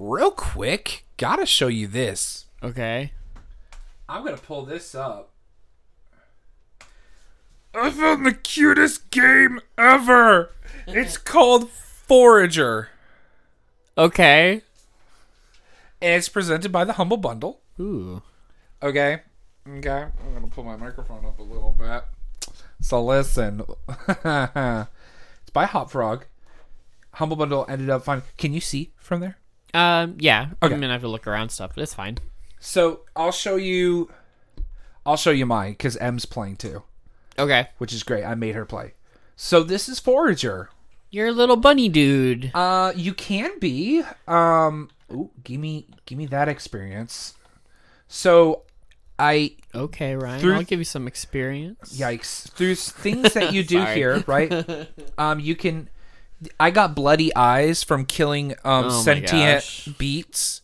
real quick, gotta show you this. Okay. I'm gonna pull this up. I found the cutest game ever. It's called Forager, Okay. and it's presented by the Humble Bundle. Ooh. Okay. Okay. I'm gonna pull my microphone up a little bit. So listen. it's by Hop Frog. Humble Bundle ended up finding. Can you see from there? Um. Yeah. Okay. I'm gonna have to look around stuff, but it's fine. So I'll show you. I'll show you mine because M's playing too, Okay. which is great. I made her play. So this is Forager. You're a little bunny dude. Uh, you can be. Um, ooh, give me, give me that experience. So, I Okay, Ryan. Through- I'll give you some experience. yikes. There's things that you do here, right? Um, you can. I got bloody eyes from killing um Oh sentient beets.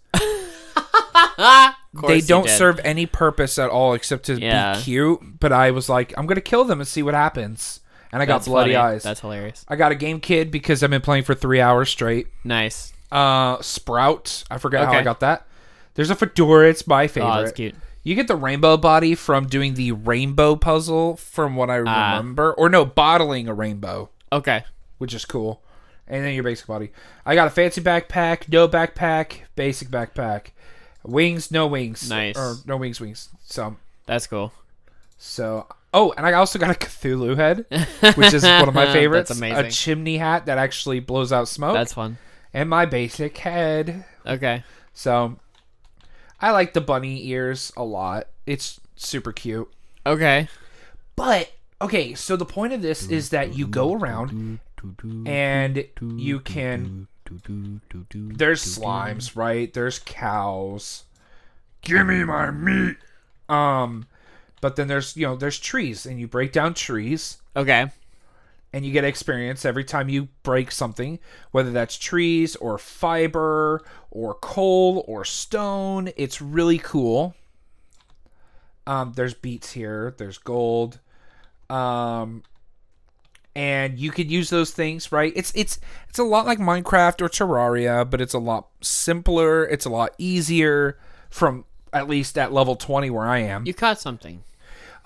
They don't serve any purpose at all except to Yeah. be cute. But I was like, I'm gonna kill them and see what happens. And I got bloody funny. eyes. That's hilarious. I got a game kid because I've been playing for three hours straight. Nice. Uh, Sprout. I forgot how I got that. There's a fedora. It's my favorite. Oh, that's cute. You get the rainbow body from doing the rainbow puzzle, from what I Ah. remember, or no, bottling a rainbow, Okay. which is cool. And then your basic body. I got a fancy backpack, no backpack, basic backpack, wings, no wings, Nice. or no wings, wings. So, That's cool. so oh, and I also got a Cthulhu head, which is one of my favorites. That's amazing. A chimney hat that actually blows out smoke, That's fun. and my basic head. Okay. So, I like the bunny ears a lot. It's super cute. Okay. But okay, so the point of this is that you go around and you can there's slimes, right? There's cows. Give me my meat. Um but then there's, you know, there's trees and you break down trees Okay. and you get experience every time you break something, whether that's trees or fiber or coal or stone. It's really cool. Um, there's beets here. There's gold. Um, and you could use those things, right? It's it's it's a lot like Minecraft or Terraria, but it's a lot simpler. It's a lot easier from at least at level twenty where I am. You caught something.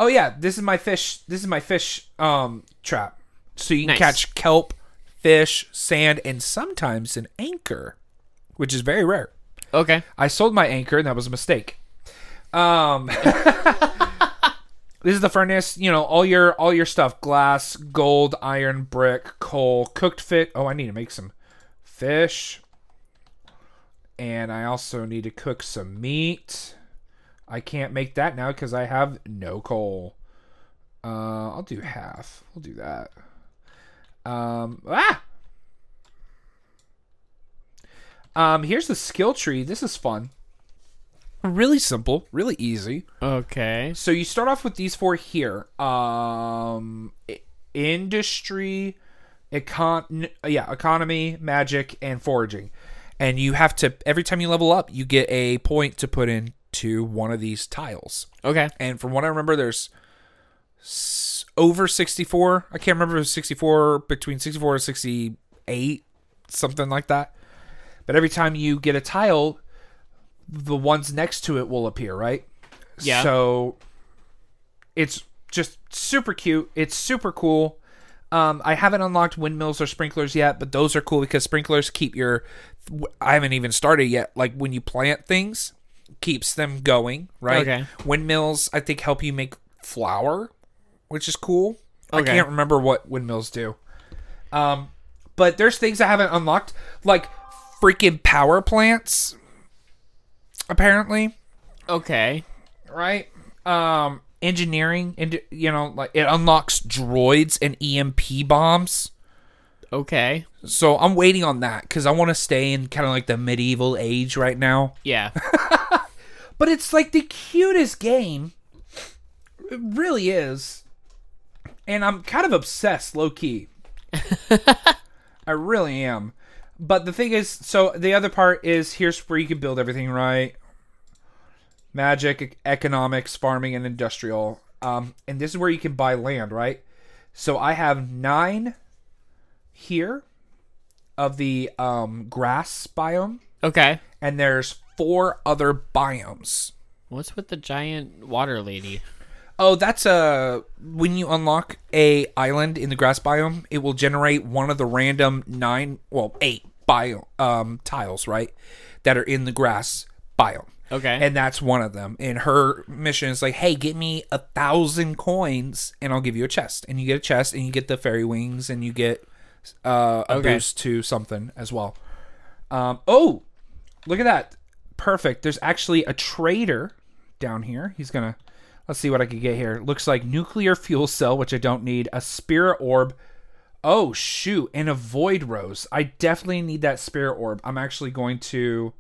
Oh yeah, this is my fish. This is my fish um trap. So you can Nice. catch kelp, fish, sand, and sometimes an anchor, which is very rare. Okay. I sold my anchor, and that was a mistake. Um, this is the furnace. You know, all your all your stuff: glass, gold, iron, brick, coal, cooked fit. Oh, I need to make some fish, and I also need to cook some meat. I can't make that now because I have no coal. Uh, I'll do half. I'll do that. Um, ah. Um, here's the skill tree. This is fun. Really simple, really easy. Okay. So you start off with these four here. Um, industry, econ, yeah, economy, magic, and foraging. And you have to every time you level up, you get a point to put into one of these tiles. Okay. And from what I remember, there's over 64. I can't remember if it was 64, between 64 and 68, something like that. But every time you get a tile, the ones next to it will appear, right? Yeah. So it's just super cute. It's super cool. Um, I haven't unlocked windmills or sprinklers yet, but those are cool because sprinklers keep your. I haven't even started yet. Like when you plant things, keeps them going, right? Okay. Windmills, I think, help you make flour, which is cool. Okay. I can't remember what windmills do. Um, but there's things I haven't unlocked, like freaking power plants. Apparently, Okay. right? Um, engineering, and you know, like it unlocks droids and EMP bombs. Okay. So I'm waiting on that because I want to stay in kind of like the medieval age right now. Yeah. But it's like the cutest game. It really is. And I'm kind of obsessed, low key. I really am. But the thing is, so the other part is here's where you can build everything right magic, economics, farming, and industrial. Um, and this is where you can buy land, right? So I have nine here of the um, grass biome Okay. and there's four other biomes. What's with the giant water lady? Oh, that's a when you unlock a island in the grass biome, it will generate one of the random nine, well, eight bio um tiles, right, that are in the grass biome. Okay. And that's one of them. And her mission is like, hey, get me a thousand coins and I'll give you a chest. And you get a chest and you get the fairy wings and you get uh, a Okay. boost to something as well. Um, oh, look at that. Perfect. There's actually a trader down here. He's going to, let's see what I could get here. Looks like nuclear fuel cell, which I don't need, a spirit orb. Oh, shoot. And a void rose. I definitely need that spirit orb. I'm actually going to.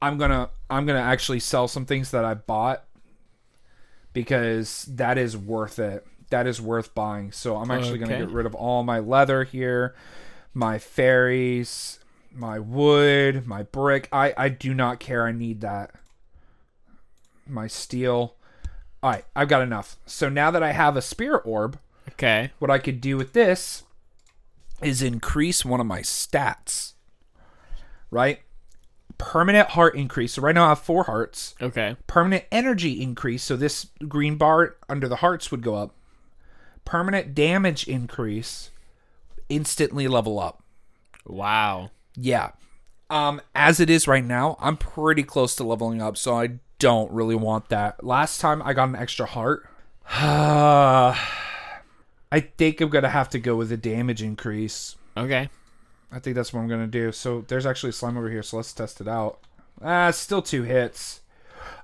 I'm gonna I'm gonna actually sell some things that I bought because that is worth it. That is worth buying. So I'm actually gonna get rid of all my leather here, my fairies, my wood, my brick. I I do not care. I need that. My steel. All right, I've got enough. So now that I have a spirit orb, okay. what I could do with this is increase one of my stats. Right? Permanent heart increase. So right now I have four hearts. Okay. Permanent energy increase. So this green bar under the hearts would go up. Permanent damage increase. Instantly level up. Wow. Yeah. Um, as it is right now, I'm pretty close to leveling up, so I don't really want that. Last time I got an extra heart. I think I'm gonna have to go with a damage increase. Okay. I think that's what I'm gonna do. So there's actually a slime over here, so let's test it out. Ah, still two hits.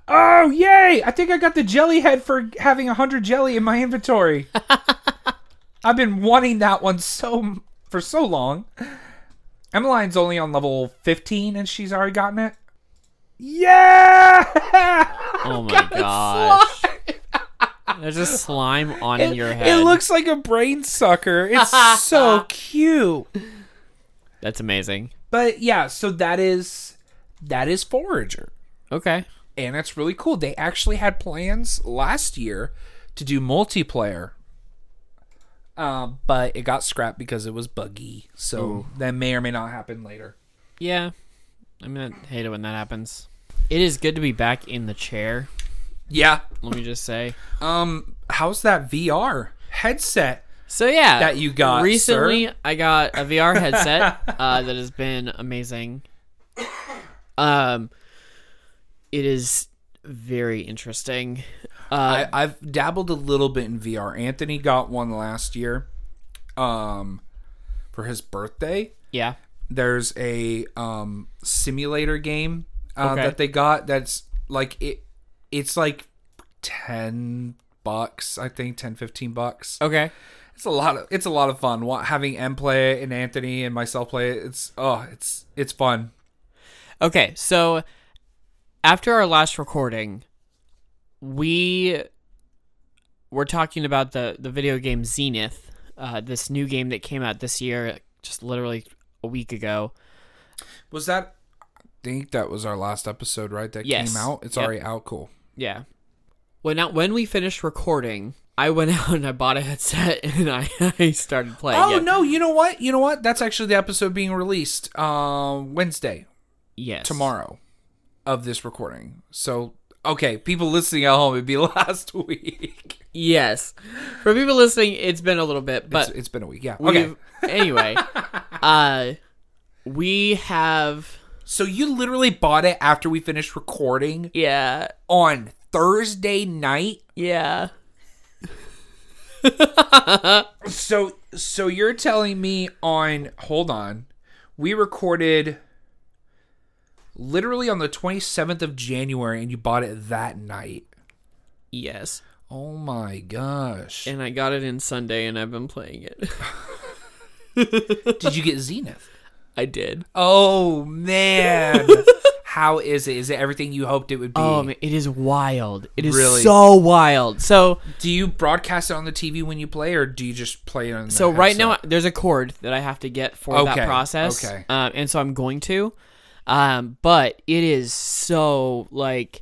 Oh yay! I think I got the jelly head for having a hundred jelly in my inventory. I've been wanting that one so for so long. Emmeline's only on level 15 and she's already gotten it. Yeah! Oh my Got a gosh. There's a slime on It, your head. it looks like a brain sucker. It's so cute. That's amazing. But yeah, so that is that is Forager. Okay. And it's really cool. They actually had plans last year to do multiplayer. Um, but it got scrapped because it was buggy. So that may or may not happen later. Yeah. I mean, I hate it when that happens. It is good to be back in the chair. Yeah. Let me just say. Um, how's that VR headset? So yeah, That you got, recently. sir. I got a VR headset uh, that has been amazing. Um, it is very interesting. Uh, I, I've dabbled a little bit in VR. Anthony got one last year, um, for his birthday. yeah. There's a um simulator game uh, Okay. that they got that's like it. It's like ten bucks, I think 10, 15 bucks. Okay. It's a lot of it's a lot of fun. Having M play it and Anthony and myself play it. It's oh, it's it's fun. Okay, so after our last recording, we were talking about the the video game Zenith, uh, this new game that came out this year, just literally a week ago. Was that? I think that was our last episode, right? That Yes. came out. It's Yep. already out. Cool. Yeah. When now when we finished recording, I went out and I bought a headset and I, I started playing. Oh it. no! You know what? You know what? That's actually the episode being released uh, Wednesday Yes. tomorrow of this recording. So okay, people listening at home, it'd be last week. Yes. For people listening, it's been a little bit, but it's, it's been a week. Yeah. Okay. anyway, uh, we have So you literally bought it after we finished recording yeah on Thursday night. yeah So so you're telling me on hold on. We recorded literally on the 27th of January and you bought it that night. yes, Oh my gosh. and I got it in Sunday, and I've been playing it. Did you get Zenith? I did. Oh man. How is it? Is it everything you hoped it would be? Oh it is wild. It is Really? so wild. So Do you broadcast it on the TV when you play or do you just play it on the so right now there's a cord that I have to get for Okay, that process. okay. Um, and so I'm going to. Um, but it is so like.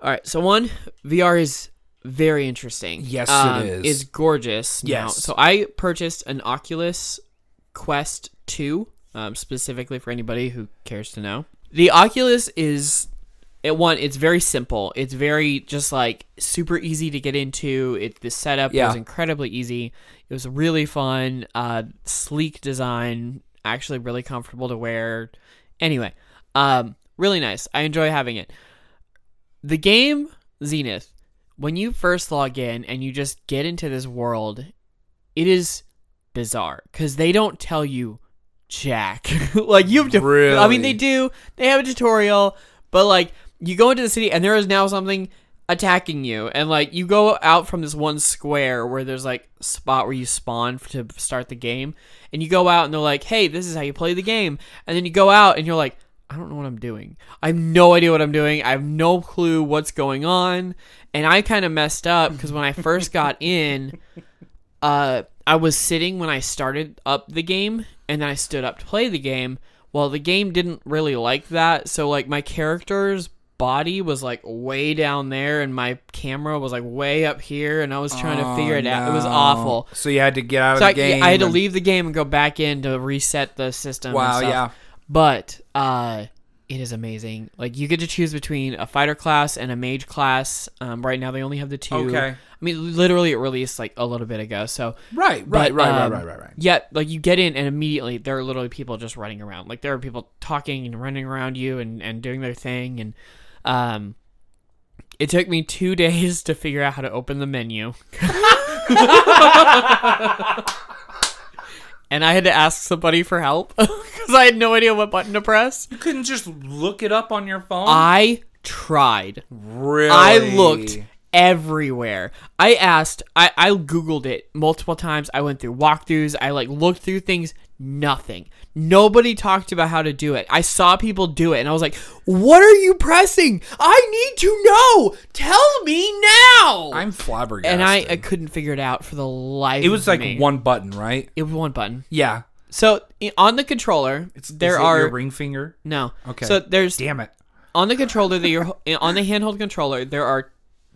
All right, so one VR is very interesting. Yes, it um, is. It's gorgeous. now. Yes. So I purchased an Oculus Quest Two um, specifically for anybody who cares to know. The Oculus is it one. It's very simple. It's very just like super easy to get into. It the setup Yeah. was incredibly easy. It was really fun. Uh, sleek design. Actually, really comfortable to wear. Anyway, um, really nice. I enjoy having it. The game Zenith, when you first log in and you just get into this world, it is bizarre because they don't tell you jack. like you have to. I mean, they do. They have a tutorial, but like you go into the city and there is now something attacking you, and like you go out from this one square where there's like spot where you spawn to start the game, and you go out and they're like, "Hey, this is how you play the game," and then you go out and you're like. I don't know what I'm doing. I have no idea what I'm doing. I have no clue what's going on. And I kind of messed up because when I first got in, uh, I was sitting when I started up the game, and then I stood up to play the game. Well, the game didn't really like that, so like my character's body was like way down there, and my camera was like way up here, and I was trying to figure it out. It was Oh, awful. So you had to get out So of I, the game. I had to leave the game and go back in to reset the system. and Wow, yeah. But uh, it is amazing. Like you get to choose between a fighter class and a mage class. Um, right now they only have the two. Okay. I mean, literally it released like a little bit ago. So Right, but, right, right, um, right, right, right, right. yeah, like you get in and immediately there are literally people just running around. Like there are people talking and running around you and, and doing their thing. And um, it took me two days to figure out how to open the menu. and I had to ask somebody for help because I had no idea what button to press. You couldn't just look it up on your phone. I tried. really? I looked everywhere. I asked, I, I Googled it multiple times. I went through walkthroughs. I like looked through things. Nothing. Nobody talked about how to do it. I saw people do it and I was like, what are you pressing? I need to know. Tell me now. I'm flabbergasted. and I, I couldn't figure it out for the life it was like me. one button, right? It was one button. Yeah. So on the controller, there Is it are your ring finger. no. Okay. So there's Damn it. on the controller that you're on the handheld controller there are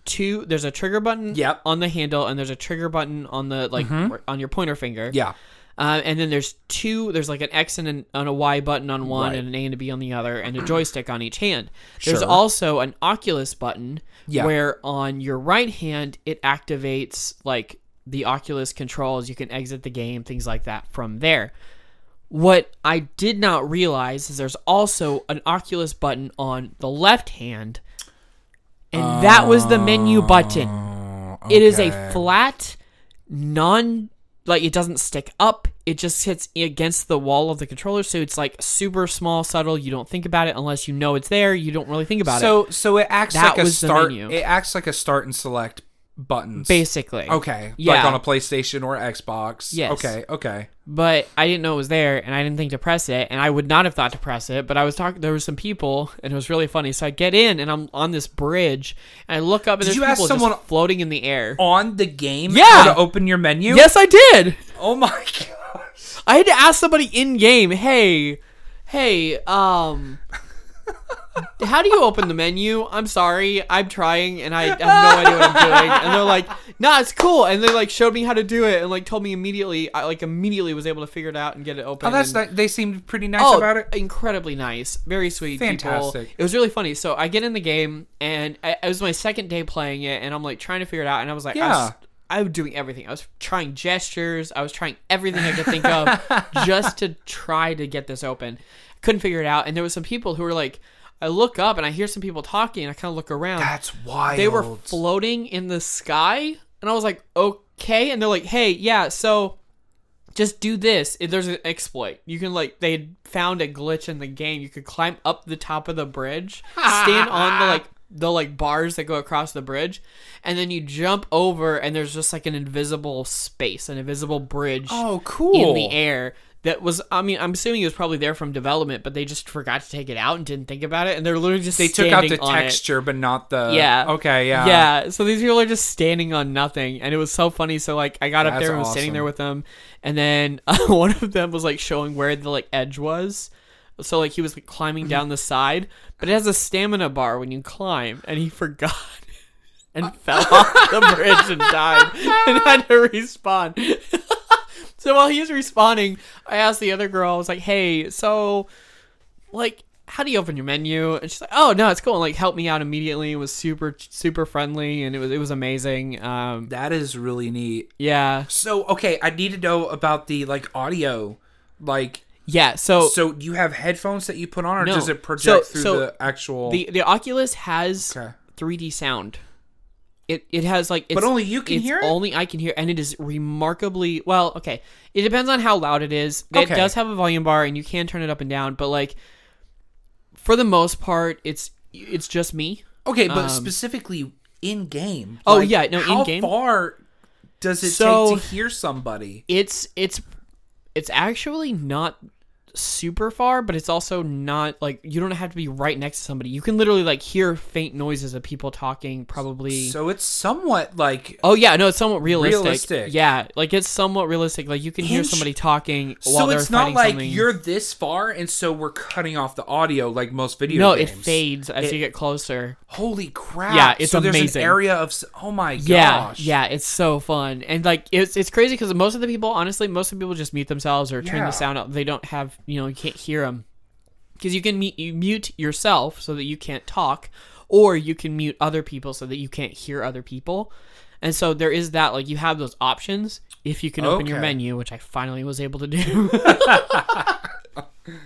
two there's a trigger button Yep. on the handle and there's a trigger button on the like on your pointer finger Yeah. uh, and then there's two there's like an x and an, and a y button on one Right. and an a and a b on the other and a joystick on each hand there's Sure. also an oculus button Yeah. where on your right hand it activates like the oculus controls you can exit the game things like that from there what I did not realize is there's also an Oculus button on the left hand, and that was the menu uh, button. It is a flat, non like it doesn't stick up. It just hits against the wall of the controller, so it's like super small, subtle. You don't think about it unless you know it's there. You don't really think about it. So so it acts That like a start. It acts like a start and select buttons. Basically, Okay. Yeah. Like on a PlayStation or Xbox. Yes. Okay. Okay. but I didn't know it was there, and I didn't think to press it, and I would not have thought to press it. But I was talking. There were some people, and it was really funny. So I get in, and I'm on this bridge, and I look up, and Did there's you ask someone- floating in the air. On the game. Yeah. To open your menu. Yes, I did. Oh my gosh. I had to ask somebody in game, hey, hey, um, how do you open the menu? I'm sorry, I'm trying, and I have no idea what I'm doing. And they're like, nah, it's cool. And they like showed me how to do it, and like told me immediately. I like immediately was able to figure it out and get it open. Oh, that's and- ni- they seemed pretty nice Oh, about it. incredibly nice, very sweet Fantastic. people. It was really funny. So I get in the game, and I, it was my second day playing it, and I'm like trying to figure it out, and I was like, I was, Yeah. I was doing everything. I was trying gestures. I was trying everything I could think of just to try to get this open. Couldn't figure it out, and there was some people who were like, I look up and I hear some people talking, and I kind of look around. That's wild. they were floating in the sky, and I was like, okay. And they're like, hey, yeah, so just do this. There's an exploit, you can like they had found a glitch in the game. You could climb up the top of the bridge, stand on the like the like bars that go across the bridge, and then you jump over, and there's just like an invisible space, an invisible bridge Oh, cool. in the air. That was, I mean, I'm assuming it was probably there from development, but they just forgot to take it out and didn't think about it, and they're literally just They took out the on it. texture, but not the. Yeah. Okay. Yeah. Yeah. So these people are just standing on nothing, and it was so funny. So like, I got up there and was standing there with them, and then uh, one of them was like showing where the like edge was. So like he was like, climbing down the side, but it has a stamina bar when you climb, and he forgot. And fell off the bridge and died, and had to respawn. So while he was respawning, I asked the other girl, I was like, hey, so, like, how do you open your menu? And she's like, oh, no, it's cool. And, like, helped me out immediately. It was super, super friendly, and it was, it was amazing. Um, That is really neat. yeah. So, okay, I need to know about the like audio. Like, Yeah, so, so do you have headphones that you put on, or No. does it project So- through so the actual? the, the Oculus has Okay. 3D sound. It, it has like it's, But only you can hear it? Only I can hear, and it is remarkably well. Okay, it depends on how loud it is. It Okay. does have a volume bar, and you can turn it up and down. But like, for the most part, it's it's just me. okay, but um, specifically in game. Oh, yeah, no, how in-game? far does it So- take to hear somebody? It's it's it's actually not super far, but it's also not like you don't have to be right next to somebody. You can literally like hear faint noises of people talking. Probably. So it's somewhat like. Oh yeah, no, it's somewhat realistic. Realistic. Yeah, like it's somewhat realistic. Like you can hear somebody talking while So they're it's not like something. you're this far, and so we're cutting off the audio like most video no, games. it fades as It- you get closer. Holy crap! Yeah, it's so there's amazing. an area of. Oh my gosh! Yeah, yeah, it's so fun and like it's it's crazy because most of the people, honestly, most of the people just mute themselves or turn Yeah. the sound out. They don't have, you know, you can't hear them because you can mute, you mute yourself so that you can't talk, or you can mute other people so that you can't hear other people. And so there is that like you have those options if you can open your menu, which I finally was able to do.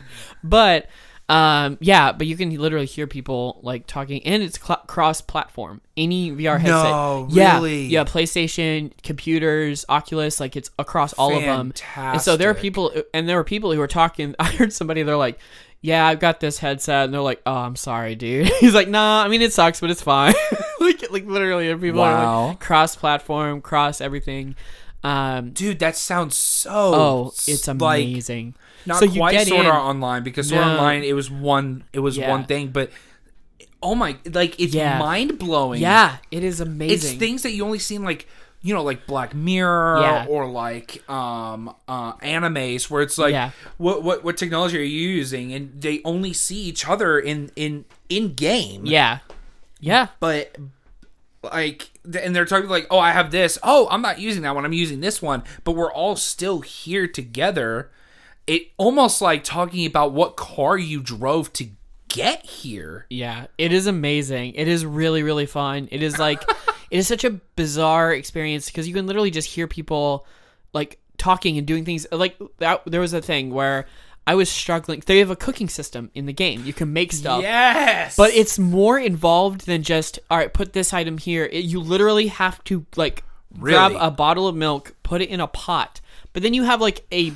but um yeah, but you can literally hear people like talking and it's cl- cross platform. Any VR headset. No, yeah, really? Yeah, PlayStation, computers, Oculus, like it's across all of them. And so there are people and there were people who were talking I heard somebody they're like yeah, I've got this headset, and they're like, "Oh, I'm sorry, dude." He's like, "Nah, I mean it sucks, but it's fine." like, like literally, people are like cross-platform, cross everything. Um, dude, that sounds so. oh, it's like, amazing. Not so you quite get Sword in- Art Online because Sword No. Online it was one it was Yeah. one thing, but oh my, like it's Yeah. mind blowing. Yeah, it is amazing. it's things that you only seen like you know like Black Mirror Yeah. or like um uh animes where it's like Yeah. what what what technology are you using and they only see each other in in in game. Yeah, yeah, but like and they're talking like oh i have this oh i'm not using that one i'm using this one but we're all still here together it almost like talking about what car you drove to get here yeah. It is amazing. It is really, really fun. It is like, it is such a bizarre experience because you can literally just hear people like talking and doing things. Like that, there was a thing where I was struggling. They have a cooking system in the game. You can make stuff. yes But it's more involved than just all right. Put this item here. It, you literally have to like grab a bottle of milk, put it in a pot, but then you have like a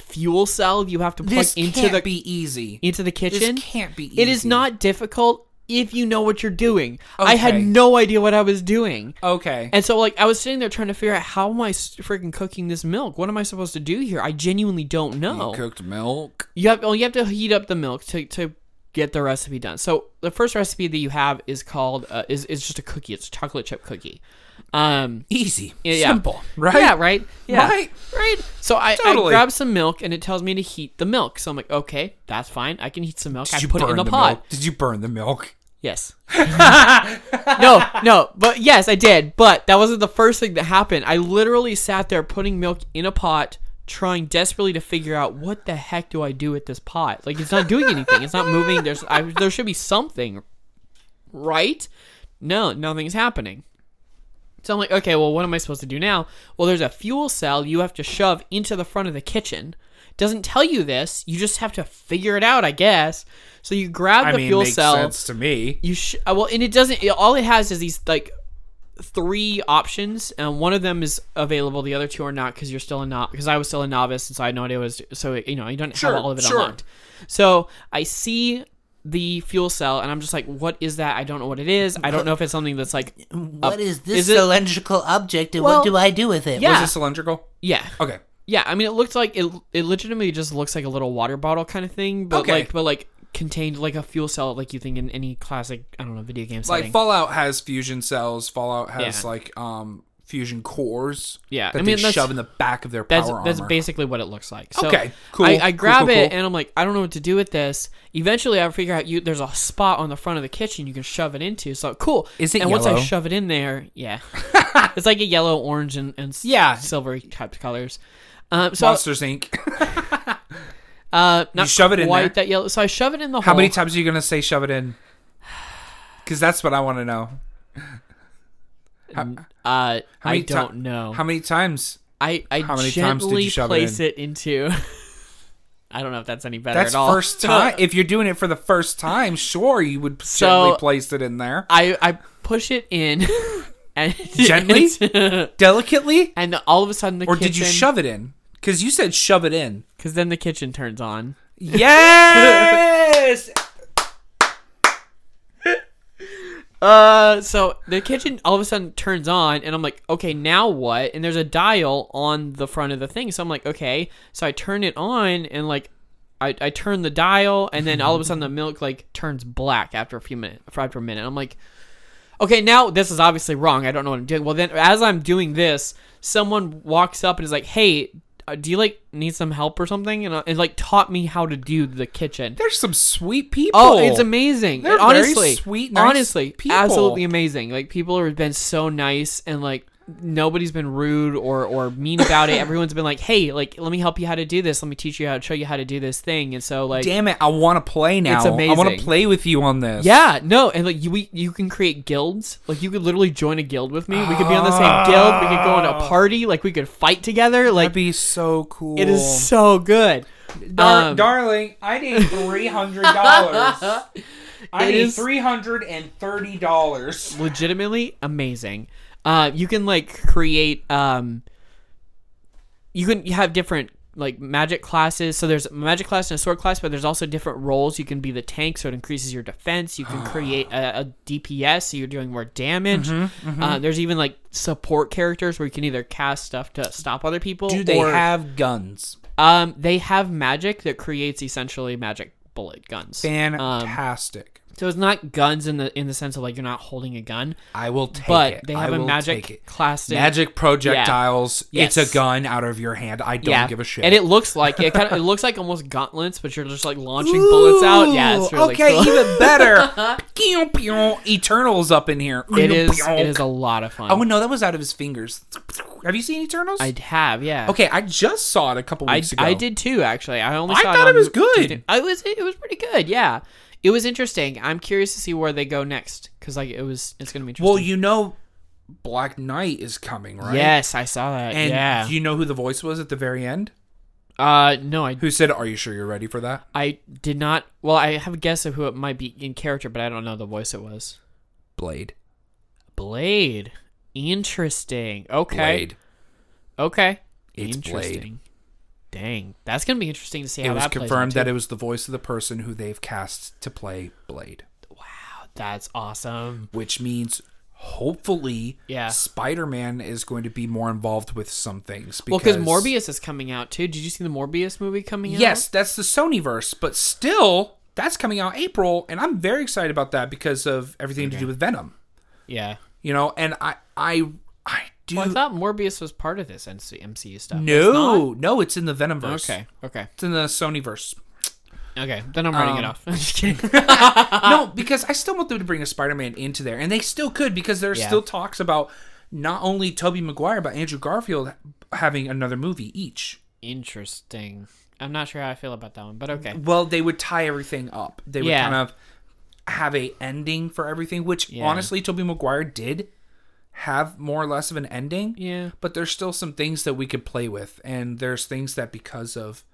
fuel cell you have to plug this into can't the be easy into the kitchen. this can't be easy It is not difficult if you know what you're doing. I had no idea what I was doing. okay And so, like, I was sitting there trying to figure out how am I freaking cooking this milk? What am I supposed to do here? I genuinely don't know. cooked milk You have well, you have to heat up the milk to, to get the recipe done. So the first recipe that you have is called uh, is is just a cookie. It's a chocolate chip cookie. Um, easy yeah, simple right Yeah, right. Yeah, Right. right. So I, I grab some milk and it tells me to heat the milk. So I'm like, okay, that's fine. I can heat some milk. did I you put it in a the pot. milk did you burn the milk Yes. no, no, but yes, I did. But that wasn't the first thing that happened. I literally sat there putting milk in a pot, trying desperately to figure out what the heck do I do with this pot? Like it's not doing anything. It's not moving. There's I, there should be something, right? No, nothing's happening. So I'm like, okay, well, what am I supposed to do now? Well, there's a fuel cell you have to shove into the front of the kitchen. Doesn't tell you this. You just have to figure it out, I guess. So you grab i the mean fuel makes cell sense to me you sh- uh, well and it doesn't it, all it has is these like three options and one of them is available the other two are not because you're still a not because i was still a novice and so i had no idea what it was so you know you don't Sure, have all of it sure. unlocked so i see the fuel cell and i'm just like what is that i don't know what it is i don't know if it's something that's like What is this is it- cylindrical object and Well, what do I do with it? yeah. was it cylindrical yeah okay yeah i mean it looked like it, it legitimately just looks like a little water bottle kind of thing but Okay. like but like contained like a fuel cell like you think in any classic i don't know video game setting like fallout has fusion cells fallout has Yeah. like um fusion cores. Yeah, that I mean, they that's- shove in the back of their That's power that's armor. basically what it looks like. So Okay, cool, I, I grab cool, it cool. and I'm like, I don't know what to do with this. Eventually, I figure out you there's a spot on the front of the kitchen you can shove it into. So cool. Is it And once I shove it in there, yeah, it's like a yellow, orange, and, and Yeah. silvery type colors. Um, so Monsters Inc. uh, not shove it in there? that yellow. So I shove it in the How hole. many times are you gonna say shove it in? Because that's what I want to know. Uh, I don't know. How many times? I I how many times did gently you shove it place in? it, into. I don't know if that's any better That's at all. first time. if you're doing it for the first time, sure, you would So- gently place it in there. I I push it in. And Gently? Delicately? and all of a sudden the Or kitchen, did you shove it in? Because you said shove it in. Because then the kitchen turns on. Yes! Uh, so the kitchen all of a sudden turns on, and I'm like, okay, now what? And there's a dial on the front of the thing, so I'm like, okay. So I turn it on, and like, I, I turn the dial, and then all of a sudden the milk like turns black after a few minutes, after a minute. I'm like, okay, now this is obviously wrong. I don't know what I'm doing. Well, then as I'm doing this, someone walks up and is like, hey. Uh, Do you like need some help or something? And, uh, and like taught me how to do the kitchen. There's some sweet people. Oh, it's amazing. They're honestly, sweet, nice honestly, people. absolutely amazing. Like people have been so nice and like nobody's been rude or or mean about it. Everyone's been like, "Hey, like let me help you how to do this. Let me teach you how to show you how to do this thing." And so like Damn it, I want to play now. It's amazing. I want to play with you on this. yeah, no, and like you we, you can create guilds. Like you could literally join a guild with me. We could be on the same guild. We could go on a party. Like we could fight together. Like That'd be so cool. it is so good. Dar- Um, darling, I need three hundred dollars. I It need three hundred and thirty dollars. legitimately amazing. Uh, you can like create um, you can have different like magic classes. So there's a magic class and a sword class, but there's also different roles. You can be the tank, so it increases your defense. You can create a, a DPS, so you're doing more damage. Mm-hmm, Uh, there's even like support characters where you can either cast stuff to stop other people. Do they or, have guns? Um, they have magic that creates essentially magic bullet guns. Um, Fantastic. So it's not guns in the in the sense of like you're not holding a gun, I will take but it. But they have a magic class. Magic projectiles. Yes. It's a gun out of your hand. I don't give a shit. And it looks like it kind of it looks like almost gauntlets, but you're just like launching bullets out. Yeah, it's really okay, cool. even better. Pew, pew. Eternals up in here. it is it is a lot of fun. Oh no, that was out of his fingers. Have you seen Eternals? I have, yeah. okay, I just saw it a couple I, weeks ago. I did too, actually. I only saw. I thought it, it was good. Disney- I was it was pretty good. Yeah, it was interesting. I'm curious to see where they go next because like it was it's gonna be interesting. Well, you know, Black Knight is coming, right? yes, I saw that. And yeah. do you know who the voice was at the very end? uh, no, I Who said, "Are you sure you're ready for that?" I did not. Well, I have a guess of who it might be in character, but I don't know the voice it was. Blade. Blade. Interesting. Okay. Blade. Okay. It's interesting. Dang, that's gonna be interesting to see how It was that confirmed that it was the voice of the person who they've cast to play Blade, Wow, That's awesome. which means hopefully, Yeah. Spider-Man is going to be more involved with some things. Well, because Morbius is coming out too. Did you see the Morbius movie coming out? Yes, that's the Sony verse, but still, that's coming out April, and I'm very excited about that because of everything to do with Venom. Yeah. You know, and I, I, I do. Well, I thought Morbius was part of this MCU stuff. It's no, no, it's in the Venom not? verse. Okay. Okay. it's in the Sony verse. Okay. Then I'm writing it Um, off. I'm just kidding. no, because I still want them to bring a Spider-Man into there, and they still could because there's Yeah. still talks about not only Tobey Maguire but Andrew Garfield having another movie each. Interesting. I'm not sure how I feel about that one, but okay. Well, they would tie everything up. They would Yeah. kind of have a ending for everything, which Yeah. honestly, Tobey Maguire did have more or less of an ending. Yeah. But there's still some things that we could play with, and there's things that because of.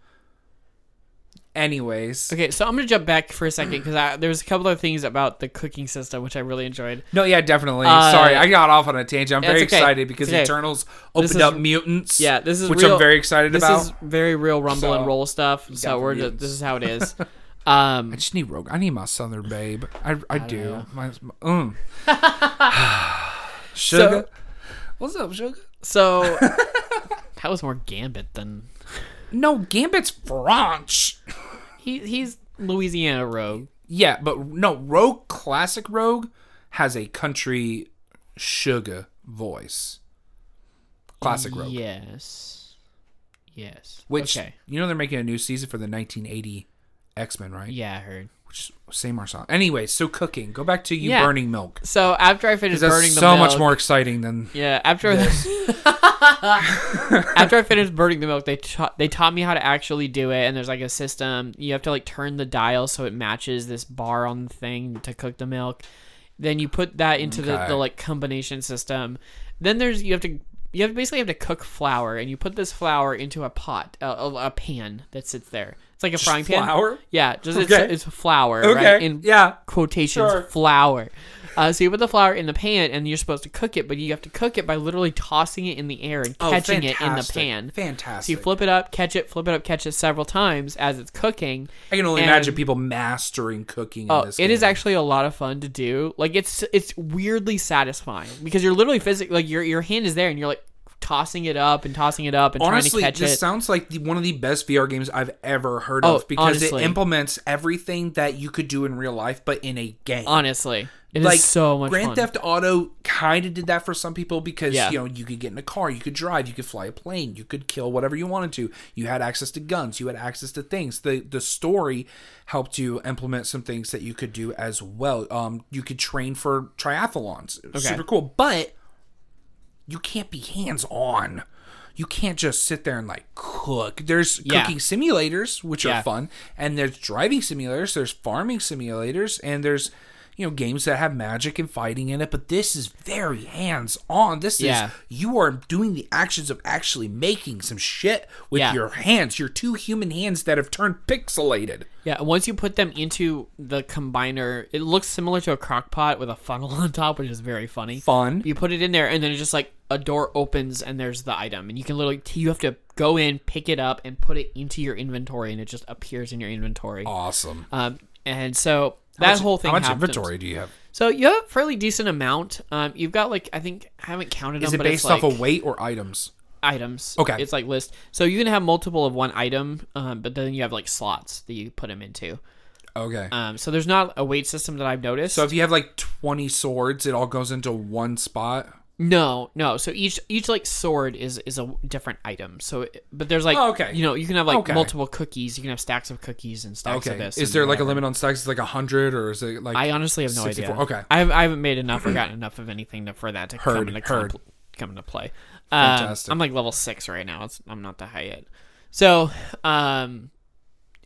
Anyways, Okay, so I'm gonna jump back for a second because there's a couple of things about the cooking system which I really enjoyed. no, yeah, definitely. Uh, Sorry, I got off on a tangent. I'm very okay. excited because okay. Eternals opened is- up mutants. Yeah, this is which real- I'm very excited This about. is very real ramble So, and roll stuff. So we're just, this is how it is. Um, I just need Rogue. I need my Southern babe. I I, do. know. My, mm. Sugar. What's up, Sugar? so that was more Gambit than No, Gambit's French. he. He's Louisiana rogue. Yeah, but no, Rogue Classic Rogue has a country sugar voice. Classic Rogue. Yes. Yes. Which okay. you know they're making a new season for the 1980 X Men, right? Yeah, I heard. Which is same Marcel. Anyway, so cooking. Go back to you Yeah. burning milk. So after I finished That's burning the so milk, much more exciting than Yeah, after after I finished burning the milk, they ta- they taught me how to actually do it, and there's like a system. You have to like turn the dial so it matches this bar on the thing to cook the milk. Then you put that into the, Okay. the like combination system. Then there's you have to you have basically have to cook flour, and you put this flour into a pot, a, a, a pan that sits there. It's like a frying pan. flour? Yeah, just Okay. it's, it's flour, Okay. right? In yeah. quotations Sure. flour. Uh, so you put the flour in the pan and you're supposed to cook it, but you have to cook it by literally tossing it in the air and Oh, catching it in the pan. fantastic. So you flip it up, catch it, flip it up, catch it several times as it's cooking. I can only and- imagine people mastering cooking. In Oh, this it is actually a lot of fun to do. Like it's it's weirdly satisfying because you're literally physically like your your hand is there and you're like tossing it up and tossing it up and Honestly, trying to catch it. this it. sounds like the, one of the best VR games I've ever heard Oh, of because honestly. it implements everything that you could do in real life, but in a game. Honestly, it is like so much Grand fun. Theft Auto kind of did that for some people because Yeah. you know you could get in a car, you could drive, you could fly a plane, you could kill whatever you wanted to. You had access to guns, you had access to things. The the story helped you implement some things that you could do as well. Um, you could train for triathlons. Okay. Super cool, but you can't be hands on. You can't just sit there and like cook. There's Yeah. cooking simulators, which Yeah. are fun, and there's driving simulators, there's farming simulators, and there's you know games that have magic and fighting in it. But this is very hands on. This Yeah. is you are doing the actions of actually making some shit with Yeah. your hands, your two human hands that have turned pixelated. Yeah, once you put them into the combiner, it looks similar to a crock pot with a funnel on top, which is very funny. Fun. You put it in there, and then it's just like a door opens, and there's the item, and you can literally you have to go in, pick it up, and put it into your inventory, and it just appears in your inventory. Awesome. Um, and so that much- whole thing. How much happens. inventory do you have? So you have a fairly decent amount. Um, you've got like I think I haven't counted Is them, it but it's based off like of weight or items? items. Okay. it's like list. So you can have multiple of one item, um, but then you have like slots that you put them into. Okay. Um, so there's not a weight system that I've noticed. so if you have like 20 swords, it all goes into one spot. No, no. So each each like sword is is a different item. So, it- but there's like Oh, okay. you know you can have like Okay. multiple cookies. You can have stacks of cookies and stacks of Okay. this. Is there like a limit on stacks? Is like 100 or is it like I honestly have no 64? idea. Okay. I, have, I haven't made enough or gotten enough of anything to, for that to come Heard, into heard. compl- come into play. Um, Fantastic. I'm like level six right now. It's, I'm not that high yet. So, um,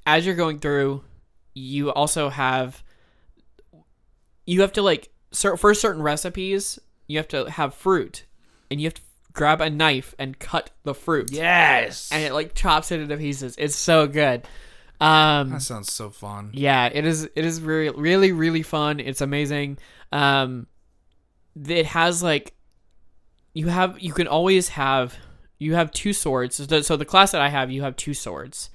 as you're going through, you also have you have to like cer- for certain recipes you have to have fruit, and you have to grab a knife and cut the fruit, Yes. and it like chops it into pieces. It's so good. Um, that sounds so fun. yeah, it is. It is really, really, really fun. It's amazing. Um, it has like, you have you can always have you have two swords. So the, so the class that I have, you have two swords.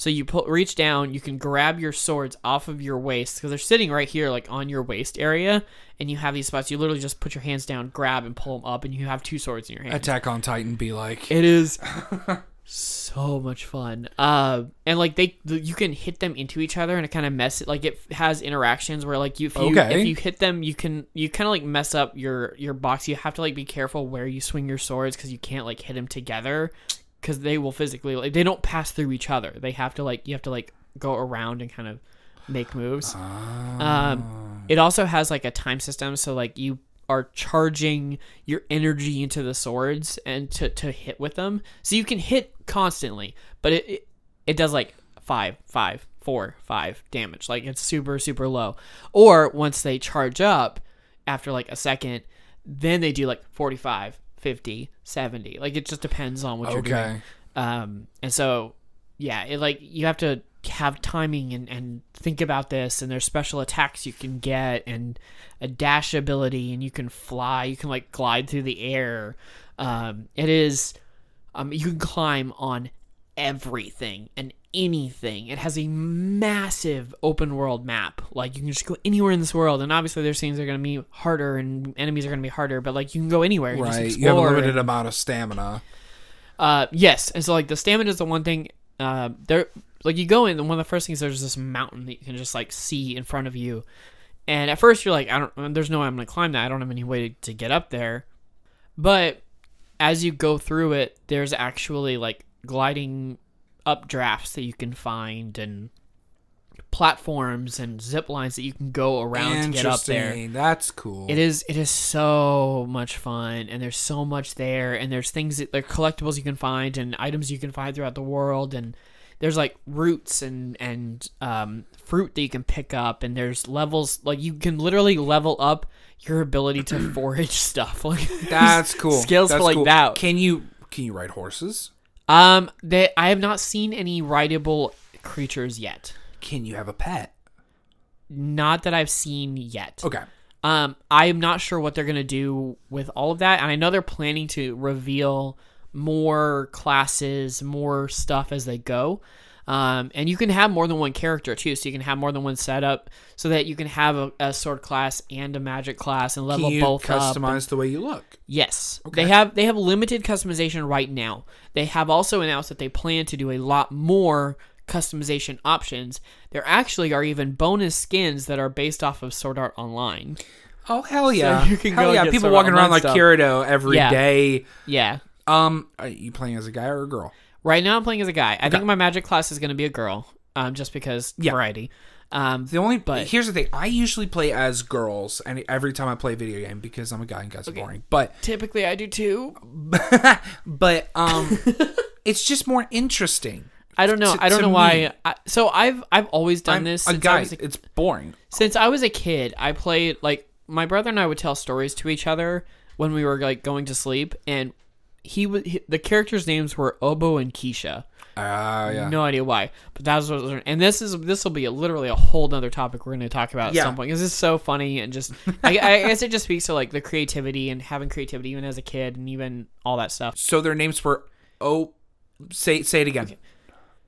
So you pull, reach down, you can grab your swords off of your waist because they're sitting right here, like on your waist area, and you have these spots. You literally just put your hands down, grab, and pull them up, and you have two swords in your hand. Attack on Titan be like It is so much fun. Uh, and like they, the, you can hit them into each other, and it kind of mess it. Like it has interactions where like you, if you, Okay. if you hit them, you can, you kind of like mess up your your box. You have to like be careful where you swing your swords because you can't like hit them together because they will physically like they don't pass through each other. They have to like you have to like go around and kind of make moves. Um, it also has like a time system, so like you are charging your energy into the swords and to, to hit with them. So you can hit constantly, but it, it it does like five, five, four, five damage. Like it's super, super low. Or once they charge up after like a second, then they do like 45, 50, 70. Like it just depends on what you're doing. Um, and so, yeah, it like you have to have timing and, and think about this. And there's special attacks you can get, and a dash ability, and you can fly. You can like glide through the air. Um, it is, um, you can climb on everything and anything. It has a massive open world map. Like you can just go anywhere in this world, and obviously there's things that are going to be harder and enemies are going to be harder. But like you can go anywhere. Right. You have a limited and- amount of stamina. uh, yes, and so like the stamina is the one thing. Uh, there, like you go in, and one of the first things there's this mountain that you can just like see in front of you, and at first you're like, I don't, there's no way I'm gonna climb that. I don't have any way to get up there, but as you go through it, there's actually like gliding up drafts that you can find and platforms and zip lines that you can go around to get up there. That's cool. It is it is so much fun and there's so much there and there's things that like collectibles you can find and items you can find throughout the world and there's like roots and and um, fruit that you can pick up and there's levels like you can literally level up your ability to forage stuff like That's cool. skills That's for like cool. that Can you can you ride horses? Um they I have not seen any rideable creatures yet Can you have a pet? not that I've seen yet Okay. Um, I am not sure what they're gonna do with all of that, and I know they're planning to reveal more classes, more stuff as they go. Um, and you can have more than one character too, so you can have more than one setup, so that you can have a, a sword class and a magic class and level both up. customize the way you look? Yes, Okay. they have they have limited customization right now. They have also announced that they plan to do a lot more customization options. There actually are even bonus skins that are based off of Sword Art Online. Oh hell yeah! you can hell go yeah! People Sword walking Art around like stuff. Kirito every Yeah. day. Yeah, Um, are you playing as a guy or a girl? Right now, I'm playing as a guy. I think my magic class is going to be a girl, um, just because Yeah. variety. Um, The only But- here's the thing: I usually play as girls, and every time I play a video game because I'm a guy and guys are boring. But typically, I do too. but um, it's just more interesting. I don't know. To- I don't know me. why. I, so I've I've always done I'm this a guy. I was a, it's boring. since I was a kid. I played like my brother and I would tell stories to each other when we were like going to sleep, and he was he, the characters' names were Obo and Keisha. Ah, yeah. No idea why, but that's what. was- And this is this will be a, literally a whole nother topic we're going to talk about Yeah. at some point because it's so funny and just I, I guess it just speaks to like the creativity and having creativity even as a kid and even all that stuff. So their names were oh, say say it again.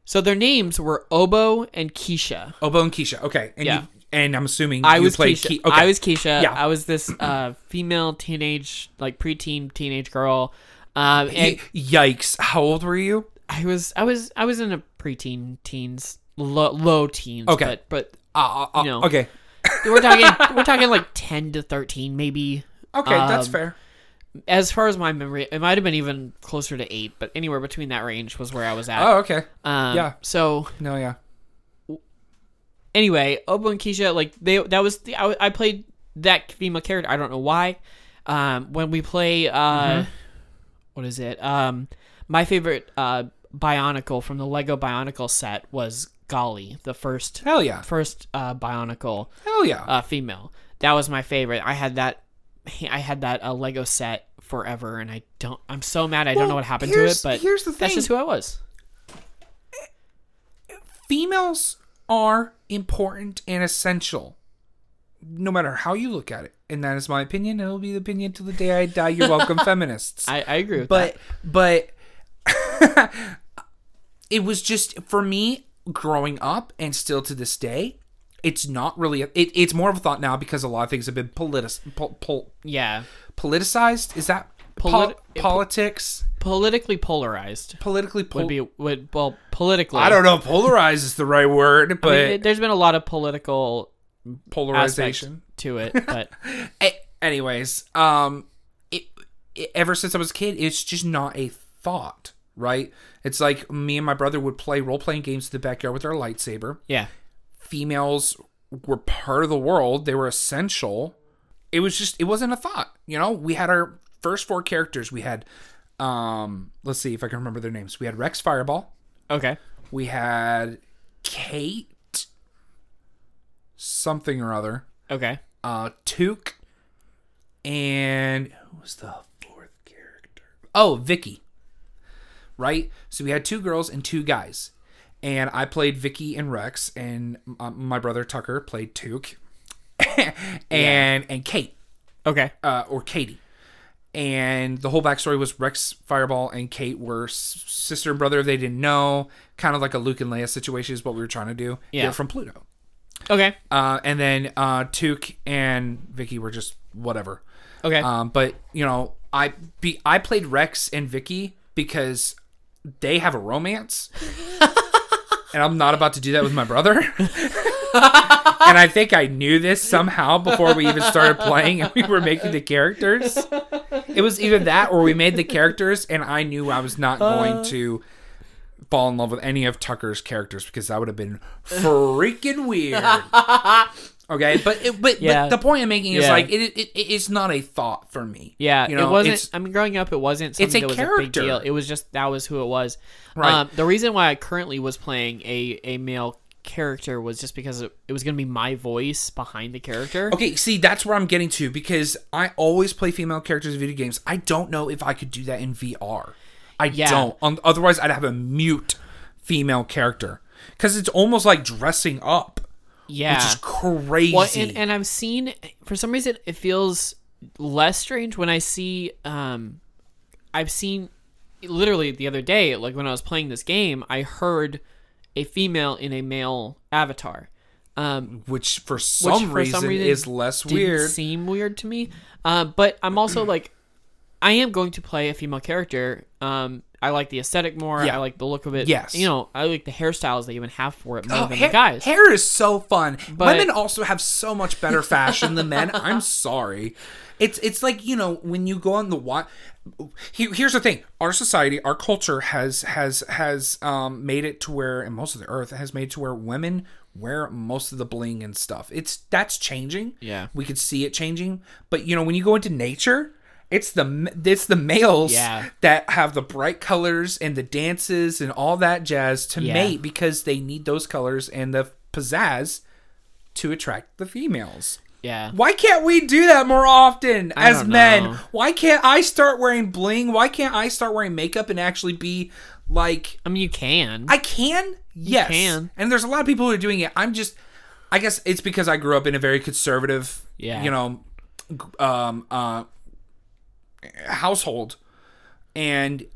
So their names were Obo and Keisha. Obo and Keisha. Okay, and Yeah. you, and I'm assuming I you was played Keisha. Ke- okay. I was Keisha. Yeah. I was this uh, female teenage, like preteen teenage girl. Um, and Y- Yikes! How old were you? I was, I was, I was in a preteen teens, low, low teens. Okay. but, Uh, uh, uh, No. Okay. we're talking, we're talking like ten to thirteen, maybe. Okay, that's Um, fair. As far as my memory, it might have been even closer to eight, but anywhere between that range was where I was at. Oh, okay. um, yeah. So No, yeah. anyway, Obo and Keisha, like they that was the I, I played that female character. I don't know why. Um, when we play, uh, Mm-hmm. What is it? Um, my favorite uh Bionicle from the Lego Bionicle set was Gali, the first Hell yeah. first uh Bionicle Hell yeah. uh female. That was my favorite. I had that. I had that uh, Lego set forever, and I don't. I'm so mad. I don't know what happened to it, but here's the thing. that's just who I was. Females are important and essential, no matter how you look at it. And that is my opinion. It'll be the opinion till the day I die. You're welcome, feminists. I, I agree with but that. but it was just for me growing up and still to this day it's not really a, it, it's more of a thought now because a lot of things have been politis, pol, pol, Yeah, politicized is that Polit- pol- politics politically polarized. politically pol- would be would well politically. i don't know polarized is the right word but I mean, it- there's been a lot of political polarization. To it, but anyways um it, it ever since i was a kid it's just not a thought right? It's like me and my brother would play role-playing games in the backyard with our lightsaber. Yeah, females were part of the world. They were essential. It was just it wasn't a thought you know? We had our first four characters. We had um let's see if i can remember their names. We had rex fireball. Okay, we had kate something or other. Okay, uh took and who was the fourth character? Oh vicky. Right? So we had two girls and two guys. And i played vicky and rex and uh, my brother tucker played took. And and kate. Okay, uh, or katie. And the whole backstory was rex fireball and kate were s- sister and brother. They didn't know. Kind of like a luke and leia situation is what we were trying to do. Yeah. they're from pluto okay, uh, and then uh, Took and Vicky were just whatever. okay. Um, but you know, I be I played Rex and Vicky because they have a romance, and I'm not about to do that with my brother. and I think I knew this somehow before we even started playing and we were making the characters. it was either that or we made the characters, and I knew I was not Uh. going to fall in love with any of Tucker's characters because that would have been freaking weird. Okay, but it, but, Yeah. but the point I'm making is Yeah. like it, it, it's not a thought for me. Yeah, you know, it wasn't. I mean, growing up, it wasn't. Something It's a that was a big character. deal. It was just that was who it was. Right. Um, the reason why I currently was playing a a male character was just because it, it was going to be my voice behind the character. Okay, see, that's where I'm getting to because I always play female characters in video games. I don't know if I could do that in VR. I Yeah. don't. Otherwise, I'd have a mute female character because it's almost like dressing up, Yeah. which is crazy. Well, and, and I've seen for some reason it feels less strange when I see. Um, I've seen literally the other day, like when I was playing this game, I heard a female in a male avatar. Um, which for which some, for reason, some reason is less didn't weird. Seem weird to me. Uh, but I'm also like, I am going to play a female character. Um, I like the aesthetic more. Yeah. I like the look of it. Yes. You know, I like the hairstyles they even have for it more Oh, than hair, the guys. hair is so fun. But- Women also have so much better fashion than men. I'm sorry. It's it's like you know when you go on the what. Here's the thing: our society, our culture has has has um, made it to where, and most of the earth has made it to where women wear most of the bling and stuff. It's that's changing. Yeah. we could see it changing. But you know when you go into nature. It's the it's the males Yeah. that have the bright colors and the dances and all that jazz to Yeah. mate because they need those colors and the pizzazz to attract the females. yeah. Why can't we do that more often as men? Why can't I start wearing bling? Why can't I start wearing makeup and actually be like I mean, you can. I can? Yes. You can. And there's a lot of people who are doing it. I'm just I guess it's because I grew up in a very conservative, Yeah. you know, um uh household and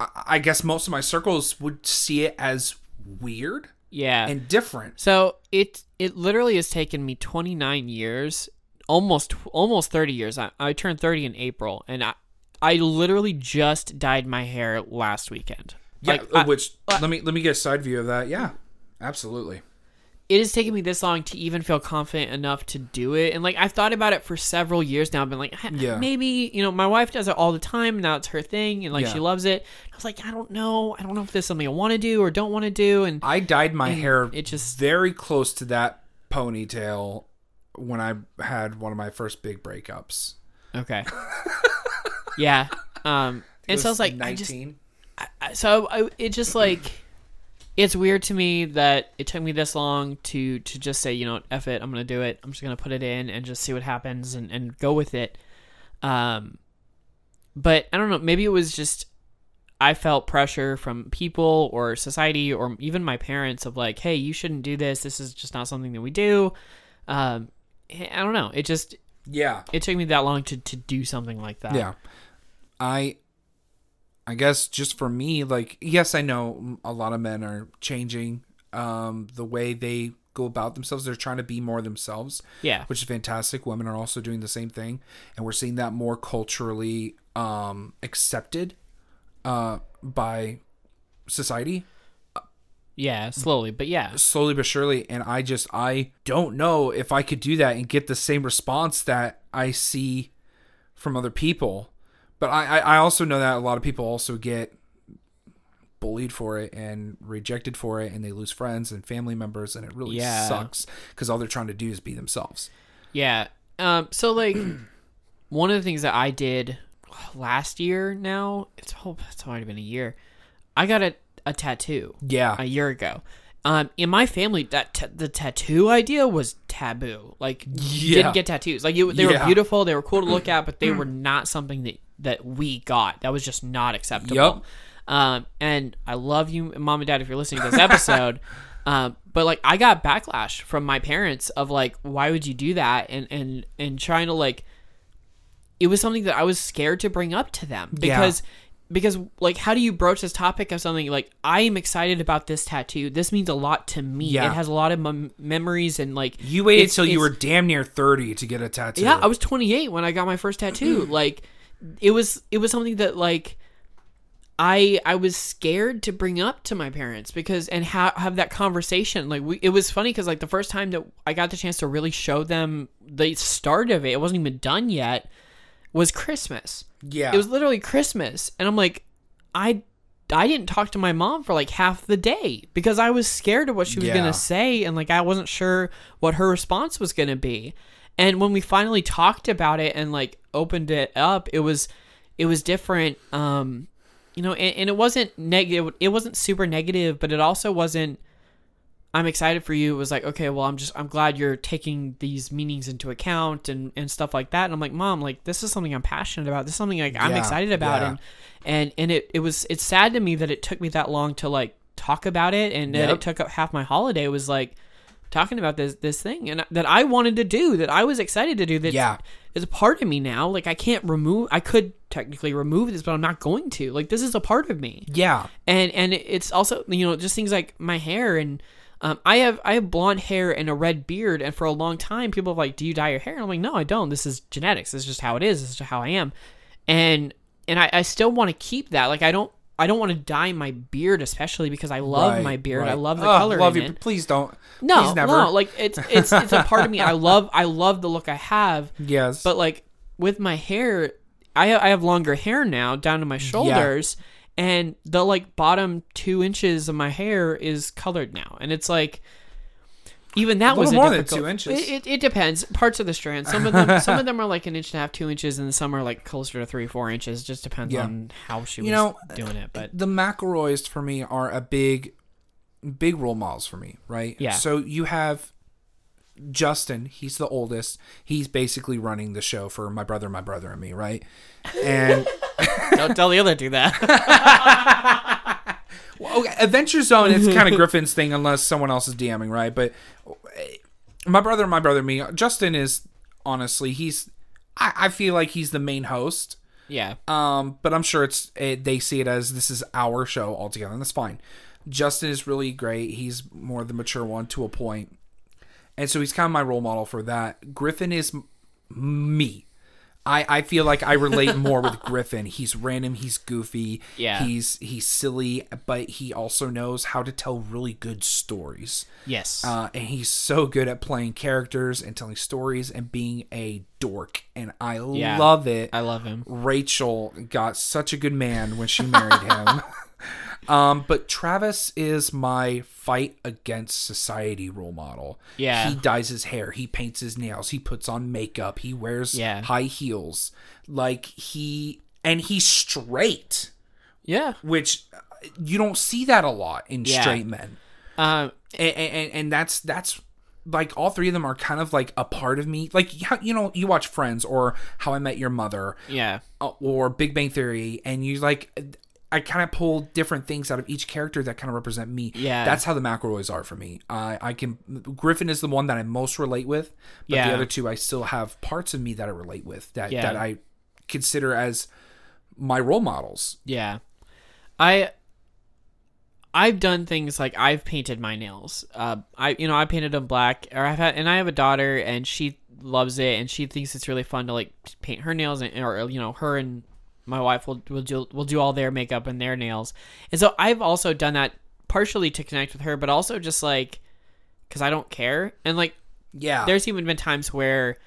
I- I guess most of my circles would see it as weird yeah. and different. So it it literally has taken me 29 years, almost almost 30 years. I, I turned 30 in April, and I I literally just dyed my hair last weekend. Yeah, Like, I- which let me let me get a side view of that. Yeah, absolutely. It has taken me this long to even feel confident enough to do it. And like I've thought about it for several years now. I've been like, Yeah. maybe you know, my wife does it all the time. Now it's her thing, and like Yeah. she loves it. I was like, I don't know. I don't know if this is something I want to do or don't want to do. And I dyed my hair it just- very close to that ponytail when I had one of my first big breakups. okay, yeah. Um, and It so I was like, I just nineteen. I- so I, it just like it's weird to me that it took me this long to to just say you know f it i'm gonna do it. I'm just gonna put it in and just see what happens and, and go with it. Um but i don't know maybe it was just i felt pressure from people or society or even my parents of like hey you shouldn't do this. This is just not something that we do. Um i don't know. It just yeah, it took me that long to to do something like that. Yeah. I, I guess just for me, like yes, I know a lot of men are changing um, the way they go about themselves. They're trying to be more themselves. yeah which is fantastic. Women are also doing the same thing, and we're seeing that more culturally um, accepted uh, by society yeah slowly but yeah slowly but surely. And I just I don't know if I could do that and get the same response that I see from other people. But I, I I also know that a lot of people also get bullied for it and rejected for it and they lose friends and family members and it really Yeah. sucks because all they're trying to do is be themselves Yeah. Um. So like, one of the things that I did last year. Now it's oh, it's already been a year. I got a a tattoo yeah a year ago. Um, in my family, that ta- the tattoo idea was taboo. Like, you Yeah. didn't get tattoos. Like, you, they were beautiful, they were cool to look at, but they were not something that that we got. That was just not acceptable. Yup. Um, and I love you, mom and dad, if you're listening to this episode. um, but like, I got backlash from my parents of like, why would you do that? And and and trying to like, it was something that I was scared to bring up to them because because like how do you broach this topic of something like I am excited about this tattoo. This means a lot to me. Yeah. It has a lot of mem- memories and like You waited till you were damn near 30 to get a tattoo. yeah, I was 28 when I got my first tattoo. like it was it was something that like I I was scared to bring up to my parents because and ha- have that conversation. Like we, it was funny because like the first time that I got the chance to really show them the start of it, it wasn't even done yet. was Christmas. Yeah. It was literally Christmas, and I'm like, I, I didn't talk to my mom for like half the day because I was scared of what she was Yeah. gonna say, and like I wasn't sure what her response was gonna be. And when we finally talked about it and like opened it up, it was, it was different. Um, you know, and, and it wasn't negative. It wasn't super negative, but it also wasn't. I'm excited for you. It was like, okay, well, I'm just, I'm glad you're taking these meanings into account and, and stuff like that. And I'm like, mom, like, this is something I'm passionate about. This is something like I'm Yeah, excited about. yeah. And, and, and it, it was, it's sad to me that it took me that long to like talk about it and that it took up half my holiday It was like talking about this, this thing and that I wanted to do, that I was excited to do that Yeah. is a part of me now. Like I can't remove, I could technically remove this, but I'm not going to. Like this is a part of me yeah. and and it's also you know just things like my hair and um, I have I have blonde hair and a red beard and for a long time people have like do you dye your hair and I'm like no I don't this is genetics this is just how it is this is just how I am and and I, I still want to keep that like I don't I don't want to dye my beard especially because I love Right, my beard I love the Ugh, color Love in you. it Please don't. no Please never. no like it's it's it's a part of me I love I love the look I have yes. but like with my hair, I I have longer hair now down to my shoulders, and the like bottom two inches of my hair is colored now, and it's like. Even that A was a more than two inches. It, it, it depends. Parts of the strand. Some of them, some of them are like an inch and a half, two inches, and some are like closer to three, four inches. Just depends Yeah. on how she was You know, doing it. But the McElroys for me are a big, big role models for me, right? Yeah. So you have Justin. He's the oldest. He's basically running the show for my brother, my brother, and me, right? And don't tell the other two that. well, okay, Adventure Zone, it's kind of Griffin's thing, unless someone else is DMing, right? But eh, my brother, my brother, me. Justin is honestly, he's. I, I feel like he's the main host. yeah, Um, but I'm sure it's it, they see it as this is our show altogether, and that's fine. Justin is really great. He's more the mature one to a point, and so he's kind of my role model for that. Griffin is m- me. I, I feel like I relate more with Griffin. He's random. He's goofy. Yeah. He's he's silly, but he also knows how to tell really good stories. yes, Uh, and he's so good at playing characters and telling stories and being a dork. And I Yeah. love it. I love him. Rachel got such a good man when she married him. um, but Travis is my fight against society role model. Yeah. He dyes his hair, he paints his nails, he puts on makeup, he wears Yeah. high heels. Like he and he's straight, Yeah, which you don't see that a lot in Yeah. straight men. um, And, and and that's that's like all three of them are kind of like a part of me. Like you know, you watch Friends or How I Met Your Mother yeah, or Big Bang Theory, and you like, I kind of pull different things out of each character that kind of represent me. Yeah. that's how the McElroys are for me. I I can Griffin is the one that I most relate with, but Yeah. the other two I still have parts of me that I relate with that Yeah. that I consider as my role models. Yeah. I I've done things like I've painted my nails. Uh I you know, I painted them black or I've had and I have a daughter and she loves it and she thinks it's really fun to like paint her nails and or you know, her and my wife will will do will do all their makeup and their nails. And so I've also done that partially to connect with her, but also just like cuz I don't care. And like Yeah, there's even been times where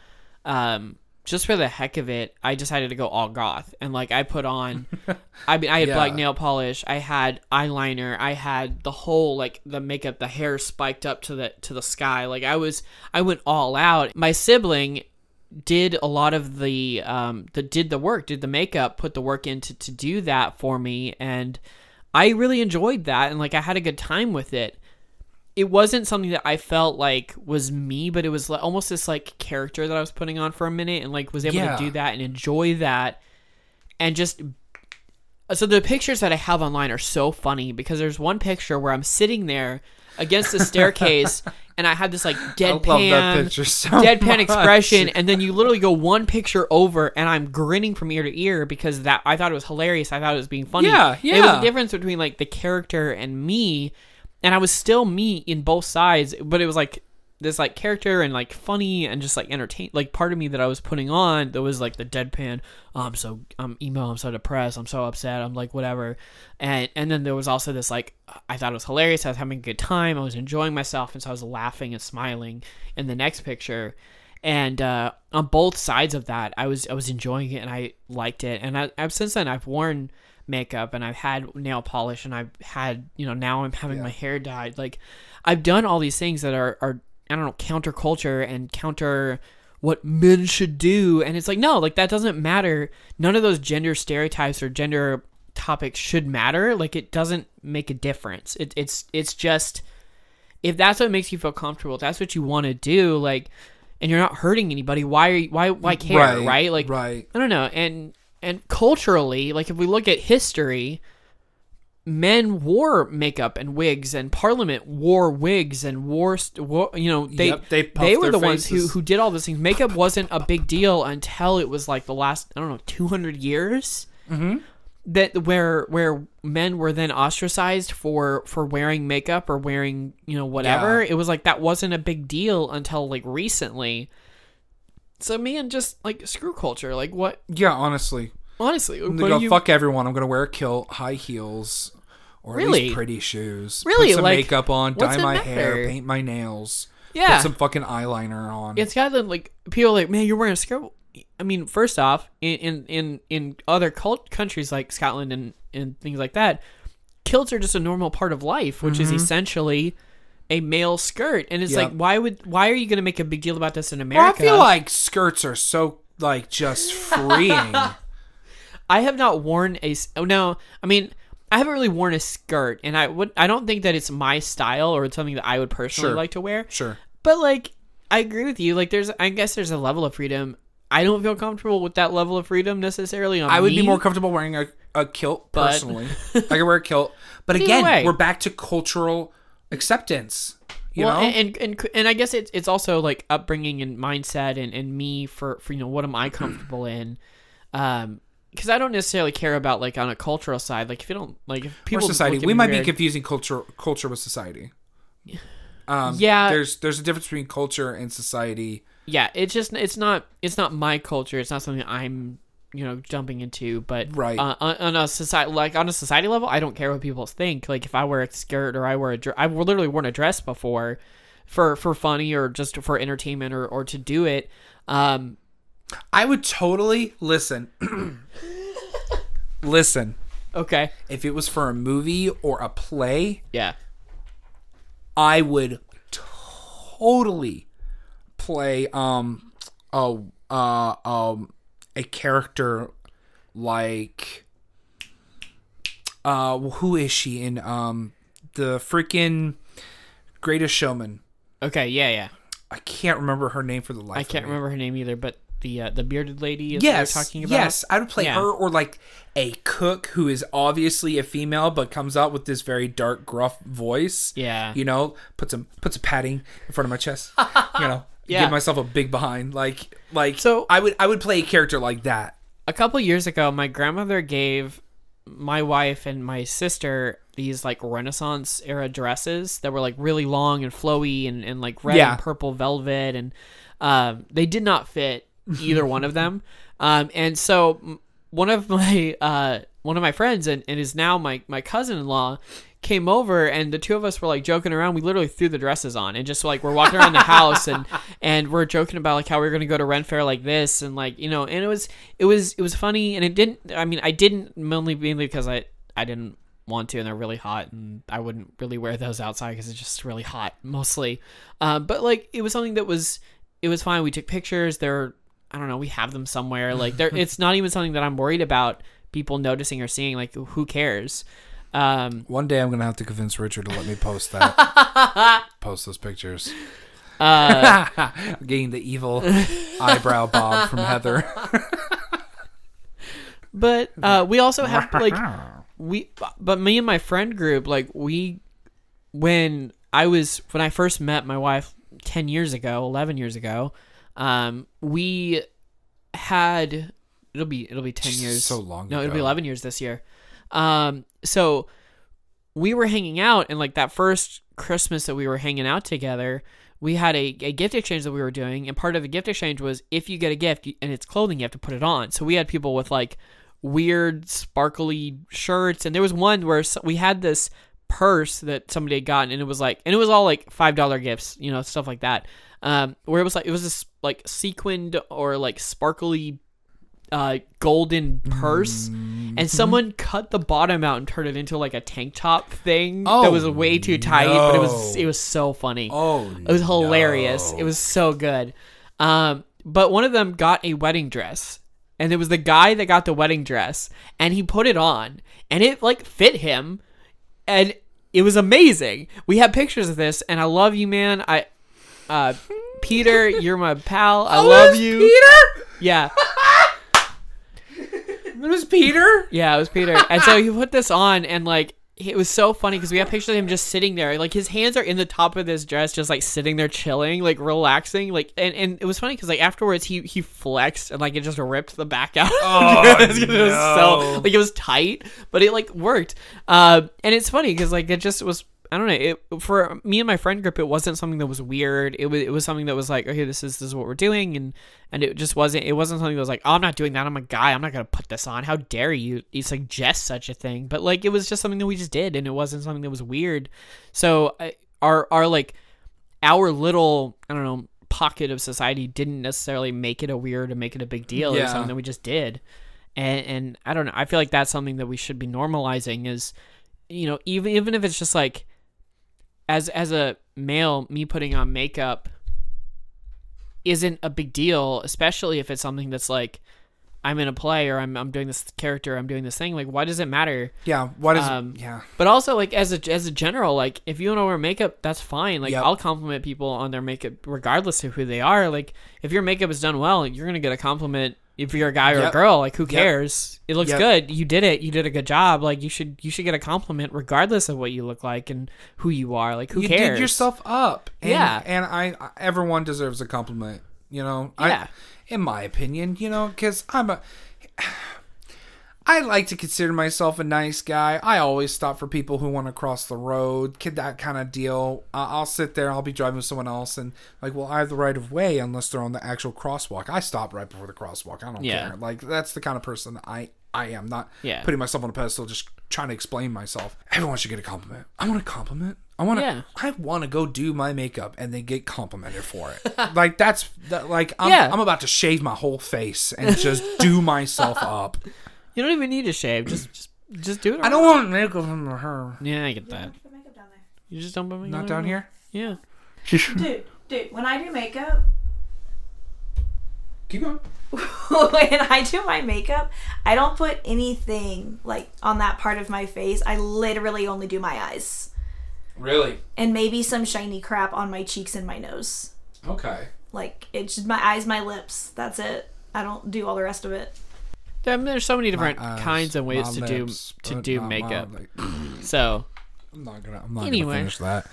um just for the heck of it i decided to go all goth and like i put on i mean i had Yeah. black nail polish i had eyeliner i had the whole like the makeup the hair spiked up to the to the sky like i was i went all out my sibling did a lot of the um the did the work did the makeup put the work into to, do that for me. And i really enjoyed that. And like i had a good time with it. It wasn't something that I felt like was me, but it was like, almost this like character that I was putting on for a minute and like was able Yeah. to do that and enjoy that. And just so the pictures that I have online are so funny because there's one picture where I'm sitting there against the staircase and I had this like deadpan so deadpan much. expression and then you literally go one picture over and I'm grinning from ear to ear because that I thought it was hilarious. I thought it was being funny. Yeah, yeah. It was a difference between like the character and me and I was still me in both sides, but it was like this like character and like funny and just like entertain like part of me that I was putting on that was like the deadpan oh, I'm so I'm emo I'm so depressed I'm so upset I'm like whatever and and then there was also this like I thought it was hilarious I was having a good time I was enjoying myself and so I was laughing and smiling in the next picture and uh, on both sides of that, I was I was enjoying it and I liked it. And I, I've since then I've worn makeup and I've had nail polish and I've had you know now I'm having my hair dyed. Like I've done all these things that are are I don't know counterculture and counter what men should do. And it's like no like that doesn't matter. None of those gender stereotypes or gender topics should matter. Like it doesn't make a difference. It, it's it's just if that's what makes you feel comfortable if that's what you want to do like and you're not hurting anybody why are you, why why care right, like right. I don't know, and and culturally, like if we look at history, men wore makeup and wigs, and Parliament wore wigs and wore, st- wore you know, they Yep, they they, were the ones who who did all those things. Makeup wasn't a big deal until it was like the last I don't know two hundred years. Mm-hmm. That where where men were then ostracized for for wearing makeup or wearing you know whatever. Yeah. It was like that wasn't a big deal until like recently. So man, just like screw culture. Like what Yeah, honestly. Honestly, I'm gonna go you, fuck everyone. I'm gonna wear a kilt, high heels, or at Really? least pretty shoes. Really? Put some Like, makeup on, dye my matter? hair, paint my nails. yeah, Put some fucking eyeliner on. it's got to like people are like, man, you're wearing a skirt. I mean, first off, in in in, in other cult- countries like Scotland and and things like that, kilts are just a normal part of life, which is mm-hmm. essentially a male skirt. And it's Yep. like, why would why are you going to make a big deal about this in Well, I feel like skirts are so like just freeing. I have not worn a. Oh no, I mean. I haven't really worn a skirt, and I would. I don't think that it's my style or it's something that I would personally Sure. like to wear. sure. But like, I agree with you. Like, there's, I guess there's a level of freedom. I don't feel comfortable with that level of freedom necessarily. On I would be more comfortable wearing a, a kilt But- personally. I could wear a kilt, but Either again, way. we're back to cultural acceptance. You well, know, and, and and and I guess it's it's also like upbringing and mindset and and me for for you know what am I comfortable in, um. Because I don't necessarily care about like on a cultural side. Like if you don't like if or people society. We might be confusing culture culture with society. Um, Yeah. there's there's a difference between culture and society. yeah it's just it's not it's not my culture it's not something i'm you know jumping into but Right. uh, on, on a society like on a society level i don't care what people think like if i wear a skirt or i wear a dress i've literally worn a dress before for for funny or just for entertainment or or to do it um I would totally listen. listen, okay if it was for a movie or a play, yeah I would totally play um a uh um a character like uh who is she in um the freaking Greatest Showman. okay yeah yeah I can't remember her name for the life. i of can't me. remember her name either but the uh, the bearded lady is Yes, talking about yes, I would play Yeah. her or like a cook who is obviously a female but comes out with this very dark, gruff voice. Yeah. you know, put some put some padding in front of my chest. you know, Yeah. give myself a big behind. Like, like So- I would I would play a character like that. a couple years ago, my grandmother gave my wife and my sister these like Renaissance era dresses that were like really long and flowy and, and like red Yeah. and purple velvet, and um, they did not fit either one of them. Um, and so one of my uh, one of my friends and, and is now my my cousin in law came over and the two of us were like joking around. We literally threw the dresses on and just like we're walking around the house and and we're joking about like how we are going to go to Ren Fair like this and like you know and it was it was it was funny and it didn't I mean I didn't mainly mainly because I I didn't want to and they're really hot and I wouldn't really wear those outside because it's just really hot mostly. Uh, but like it was something that was it was fine. We took pictures. They're I don't know we have them somewhere like there it's not even something that I'm worried about people noticing or seeing like who cares um One day I'm gonna have to convince Richard to let me post that. post those pictures. uh Getting the evil eyebrow bob from Heather. But uh, we also have like we, but me and my friend group, like we, when I was when I first met my wife ten years ago, eleven years ago, um, we had it'll be it'll be ten years. so long No, it'll be eleven years this year. Um, so we were hanging out, and like that first Christmas that we were hanging out together, we had a, a gift exchange that we were doing, and part of the gift exchange was if you get a gift and it's clothing, you have to put it on. So we had people with like weird sparkly shirts, and there was one where we had this purse that somebody had gotten, and it was like, and it was all like five dollar gifts, you know, stuff like that. Um, where it was like it was this like sequined or like sparkly, uh, golden purse, Mm-hmm. and someone cut the bottom out and turned it into like a tank top thing Oh, that was way too tight, but it was it was so funny. Oh, It was hilarious. It was so good. Um, but one of them got a wedding dress, and it was the guy that got the wedding dress, and he put it on, and it like fit him, and it was amazing. We have pictures of this, and I love you, man. I, uh, Peter, you're my pal. I Oh, love you. Peter. Yeah, It was Peter. yeah, it was Peter. And so he put this on, and like it was so funny because we have pictures of him just sitting there, like his hands are in the top of this dress, just like sitting there chilling, like relaxing, like. And, and it was funny because like afterwards he he flexed and like it just ripped the back out. Oh, It was so like it was tight, but it like worked. Uh, and it's funny because like it just was. I don't know. It for me and my friend group, it wasn't something that was weird. It was it was something that was like, okay, this is this is what we're doing, and and it just wasn't. It wasn't something that was like, oh, I'm not doing that. I'm a guy. I'm not gonna put this on. How dare you? You suggest such a thing? But like, it was just something that we just did, and it wasn't something that was weird. So I, our our like our little I don't know pocket of society didn't necessarily make it a weird or make it a big deal. It Yeah. was something that we just did, and and I don't know. I feel like that's something that we should be normalizing. Is you know even even if it's just like as as a male, me putting on makeup isn't a big deal, especially if it's something that's like I'm in a play or I'm I'm doing this character, I'm doing this thing. Like, why does it matter? Yeah. What is? Um, yeah. But also, like as a as a general, like if you want to wear makeup, that's fine. Like Yep. I'll compliment people on their makeup regardless of who they are. Like if your makeup is done well, you're gonna get a compliment. If you're a guy or a girl, like who cares? It looks Yep. good. You did it. You did a good job. Like you should you should get a compliment regardless of what you look like and who you are. Like who you cares? did yourself up. And, Yeah. And I, I- everyone deserves a compliment. You know. Yeah. I, in my opinion, you know, because I'm a. I like to consider myself a nice guy. I always stop for people who want to cross the road, kid, that kind of deal. Uh, I'll sit there, I'll be driving with someone else, and like, well, I have the right of way unless they're on the actual crosswalk. I stop right before the crosswalk. I don't Yeah. care. Like, that's the kind of person I I am. Not Yeah. putting myself on a pedestal, just trying to explain myself. Everyone should get a compliment. I want a compliment. I want to. Yeah. I want to go do my makeup and then get complimented for it. like that's that, like I'm, Yeah. I'm about to shave my whole face and just do myself up. You don't even need to shave. Just just just do it. I don't want makeup from her. Yeah, I get that. Put makeup down there. You just don't put makeup Not down here. Yeah. Dude, dude, when I do makeup, Keep going. when I do my makeup, I don't put anything like on that part of my face. I literally only do my eyes Really? and maybe some shiny crap on my cheeks and my nose. Okay. Like it's just my eyes, my lips. That's it. I don't do all the rest of it. I mean, there's so many different eyes, kinds and ways to lips, do to do makeup. like- So I'm not gonna. I'm not Anyway. gonna finish that.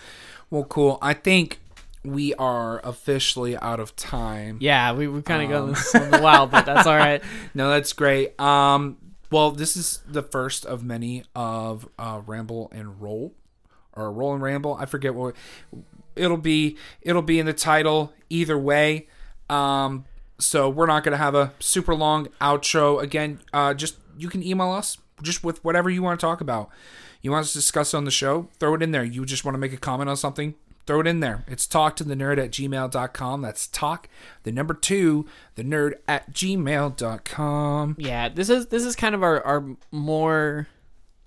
Well, cool. I think we are officially out of time. yeah, we we kind of Um. one a while, but that's all right. No, that's great. Um, well, this is the first of many of uh, Ramble and Roll, or Roll and Ramble. I forget what it'll be. It'll be in the title either way. Um, so we're not gonna have a super long outro. Again, uh, just you can email us just with whatever you want to talk about. You want us to discuss on the show? Throw it in there. You just want to make a comment on something? Throw it in there. It's talk to the nerd at gmail.com. That's talk, the number two, the nerd at gmail.com. Yeah, this is this is kind of our our more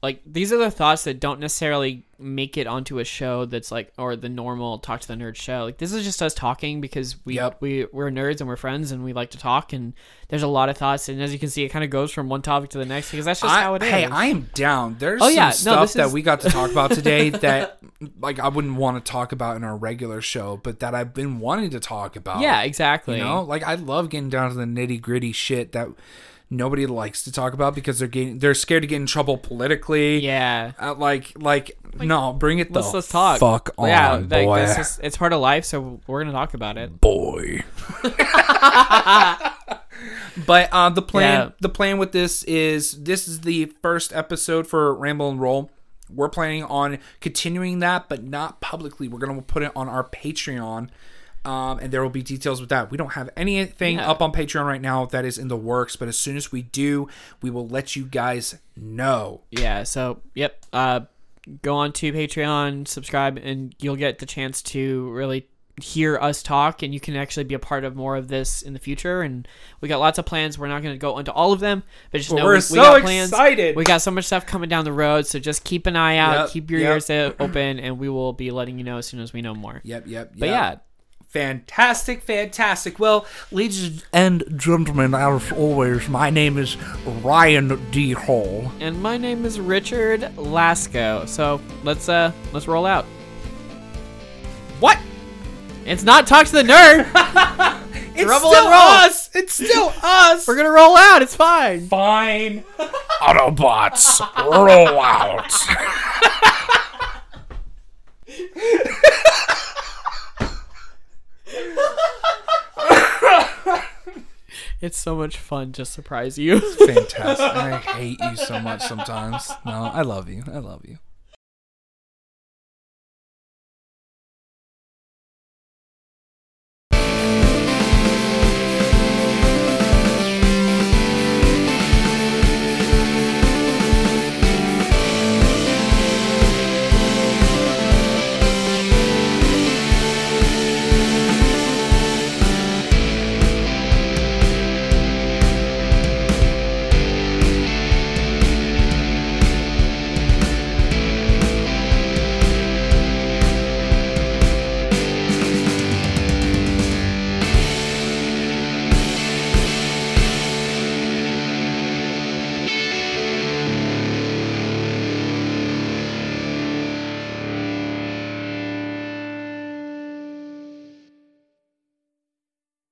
like these are the thoughts that don't necessarily make it onto a show that's like or the normal talk to the nerd show. Like this is just us talking because we Yep. we we're nerds and we're friends and we like to talk and there's a lot of thoughts and as you can see it kind of goes from one topic to the next because that's just I- how it is. Hey, I am down. There's Oh, some yeah. No, stuff that we got to talk about today that like I wouldn't want to talk about in our regular show, but that I've been wanting to talk about. yeah, exactly. You know, like I love getting down to the nitty gritty shit that nobody likes to talk about because they're getting they're scared to get in trouble politically. Yeah. Uh, like, like, no, bring it. Let's the let's talk. Fuck on, yeah, like, boy. that's just it's part of life, so we're gonna talk about it. boy. but uh, the plan, Yeah. the plan with this is this is the first episode for Ramble and Roll. We're planning on continuing that, but not publicly. We're gonna put it on our Patreon. Um, and there will be details with that. We don't have anything Yeah. up on Patreon right now that is in the works, but as soon as we do, we will let you guys know. Yeah. So yep. Uh, go on to Patreon, subscribe, and you'll get the chance to really hear us talk and you can actually be a part of more of this in the future and we got lots of plans we're not going to go into all of them but just know we're we, we so got plans excited. we got so much stuff coming down the road so just keep an eye out Yep, keep your yep. ears open and we will be letting you know as soon as we know more Yep, yep, yep. but yeah Fantastic, fantastic. Well, Ladies and gentlemen, as always, my name is Ryan D. Hall. and my name is richard lasco so let's uh let's roll out what? it's not talk to the nerd It's Rumble still roll. us. It's still us. we're gonna roll out it's fine fine. Autobots, roll out. it's so much fun to surprise you Fantastic. I hate you so much sometimes. No, I love you. I love you.